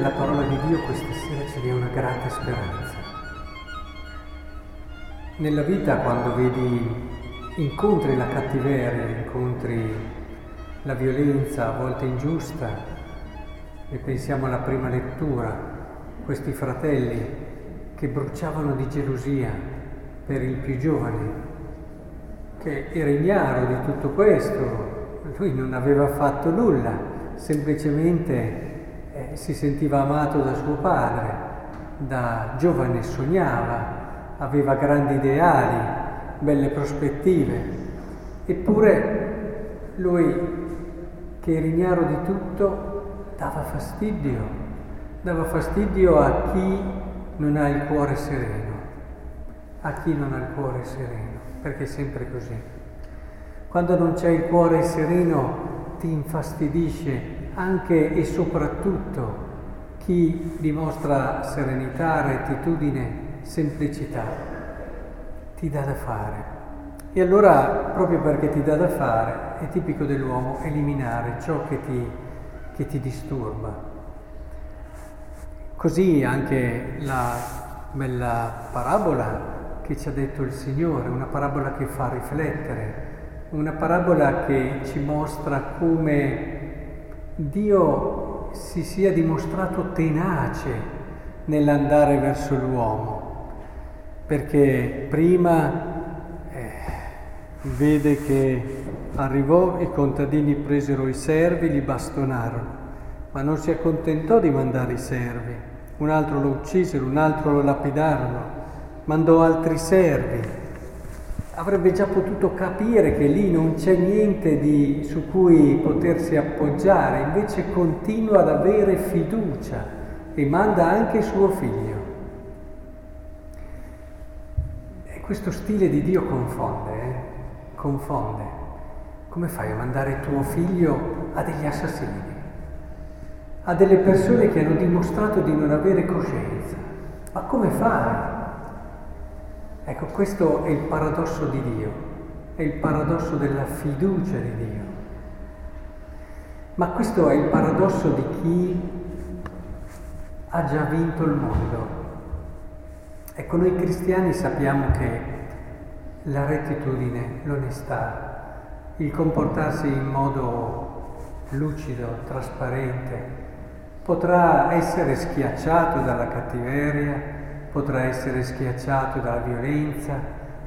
della parola di Dio questa sera ce n'è una grande speranza. Nella vita quando vedi, incontri la cattiveria, incontri la violenza a volte ingiusta, e pensiamo alla prima lettura, questi fratelli che bruciavano di gelosia per il più giovane, che era ignaro di tutto questo, lui non aveva fatto nulla, semplicemente eh, si sentiva amato da suo padre, da giovane sognava, aveva grandi ideali, belle prospettive, eppure lui che era ignaro di tutto dava fastidio, dava fastidio a chi non ha il cuore sereno, a chi non ha il cuore sereno, perché è sempre così. Quando non c'è il cuore sereno ti infastidisce anche e soprattutto chi dimostra serenità, rettitudine, semplicità, ti dà da fare. E allora, proprio perché ti dà da fare, è tipico dell'uomo eliminare ciò che ti, che ti disturba. Così anche la bella parabola che ci ha detto il Signore, una parabola che fa riflettere, una parabola che ci mostra come Dio si sia dimostrato tenace nell'andare verso l'uomo, perché prima eh, vede che arrivò, i contadini presero i servi, li bastonarono, ma non si accontentò di mandare i servi, un altro lo uccisero, un altro lo lapidarono, mandò altri servi, avrebbe già potuto capire che lì non c'è niente di, su cui potersi appoggiare, invece continua ad avere fiducia e manda anche suo figlio. E questo stile di Dio confonde, eh? confonde. Come fai a mandare tuo figlio a degli assassini? A delle persone che hanno dimostrato di non avere coscienza? Ma come fai? Ecco, questo è il paradosso di Dio, è il paradosso della fiducia di Dio. Ma questo è il paradosso di chi ha già vinto il mondo. Ecco, noi cristiani sappiamo che la rettitudine, l'onestà, il comportarsi in modo lucido, trasparente, potrà essere schiacciato dalla cattiveria, potrà essere schiacciato dalla violenza,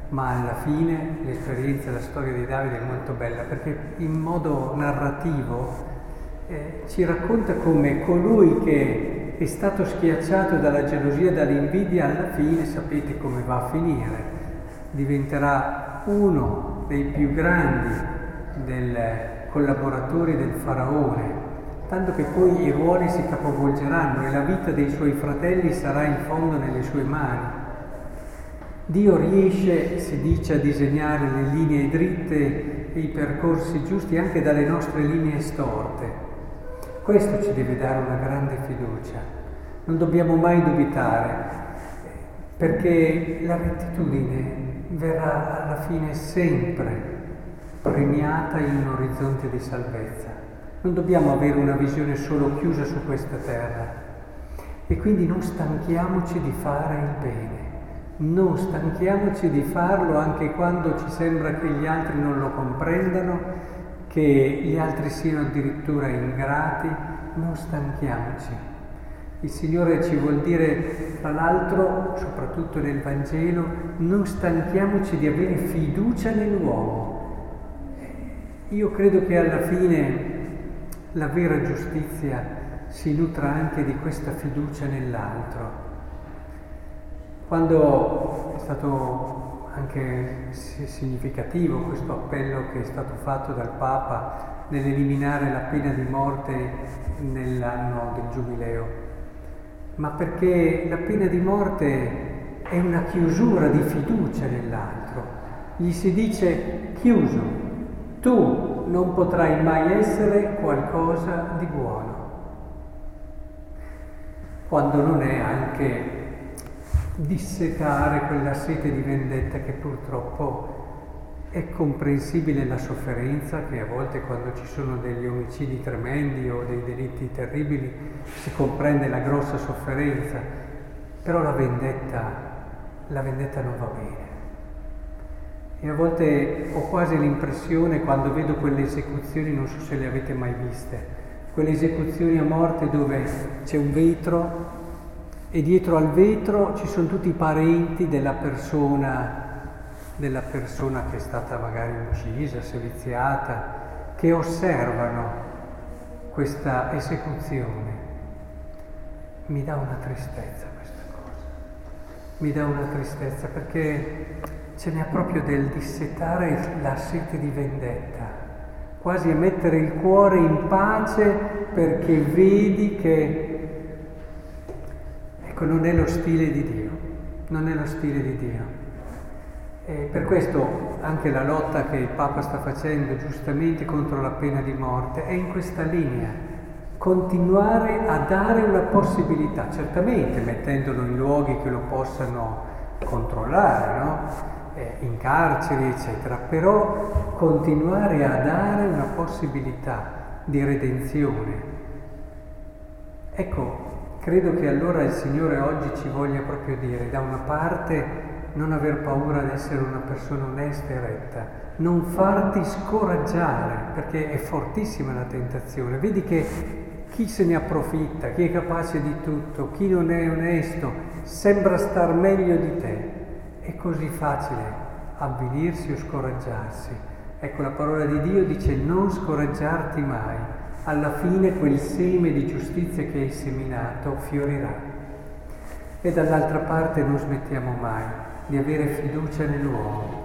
ma alla fine l'esperienza, la storia di Davide è molto bella perché in modo narrativo eh, ci racconta come colui che è stato schiacciato dalla gelosia e dall'invidia alla fine sapete come va a finire, diventerà uno dei più grandi del collaboratori del faraone tanto che poi i ruoli si capovolgeranno e la vita dei suoi fratelli sarà in fondo nelle sue mani. Dio riesce, si dice, a disegnare le linee dritte e i percorsi giusti anche dalle nostre linee storte. Questo ci deve dare una grande fiducia. Non dobbiamo mai dubitare, perché la rettitudine verrà alla fine sempre premiata in un orizzonte di salvezza. Non dobbiamo avere una visione solo chiusa su questa terra e quindi non stanchiamoci di fare il bene, non stanchiamoci di farlo anche quando ci sembra che gli altri non lo comprendano, che gli altri siano addirittura ingrati, non stanchiamoci. Il Signore ci vuol dire, tra l'altro, soprattutto nel Vangelo, non stanchiamoci di avere fiducia nell'uomo. Io credo che alla fine la vera giustizia si nutra anche di questa fiducia nell'altro. Quando è stato anche significativo questo appello che è stato fatto dal Papa nell'eliminare la pena di morte nell'anno del Giubileo, ma perché la pena di morte è una chiusura di fiducia nell'altro. Gli si dice chiuso, tu non potrai mai essere qualcosa di buono, quando non è anche dissetare quella sete di vendetta che purtroppo è comprensibile la sofferenza che a volte quando ci sono degli omicidi tremendi o dei delitti terribili si comprende la grossa sofferenza, però la vendetta, la vendetta non va bene. E a volte ho quasi l'impressione quando vedo quelle esecuzioni, non so se le avete mai viste, quelle esecuzioni a morte dove c'è un vetro e dietro al vetro ci sono tutti i parenti della persona della persona che è stata magari uccisa, seviziata, che osservano questa esecuzione. Mi dà una tristezza mi dà una tristezza perché ce n'è proprio del dissetare la sete di vendetta, quasi a mettere il cuore in pace perché vedi che, ecco, non è lo stile di Dio, non è lo stile di Dio. E per questo anche la lotta che il Papa sta facendo giustamente contro la pena di morte è in questa linea, continuare a dare una possibilità, certamente mettendolo in luoghi che lo possano controllare, no? eh, in carceri, eccetera, però continuare a dare una possibilità di redenzione. Ecco, credo che allora il Signore oggi ci voglia proprio dire, da una parte, non aver paura di essere una persona onesta e retta, non farti scoraggiare, perché è fortissima la tentazione. Vedi che chi se ne approfitta, chi è capace di tutto, chi non è onesto, sembra star meglio di te. È così facile avvilirsi o scoraggiarsi. Ecco, la parola di Dio dice non scoraggiarti mai. Alla fine quel seme di giustizia che hai seminato fiorirà. E dall'altra parte non smettiamo mai di avere fiducia nell'uomo,